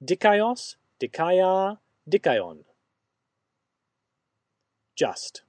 dikaios, dikaia, dikaion. Just.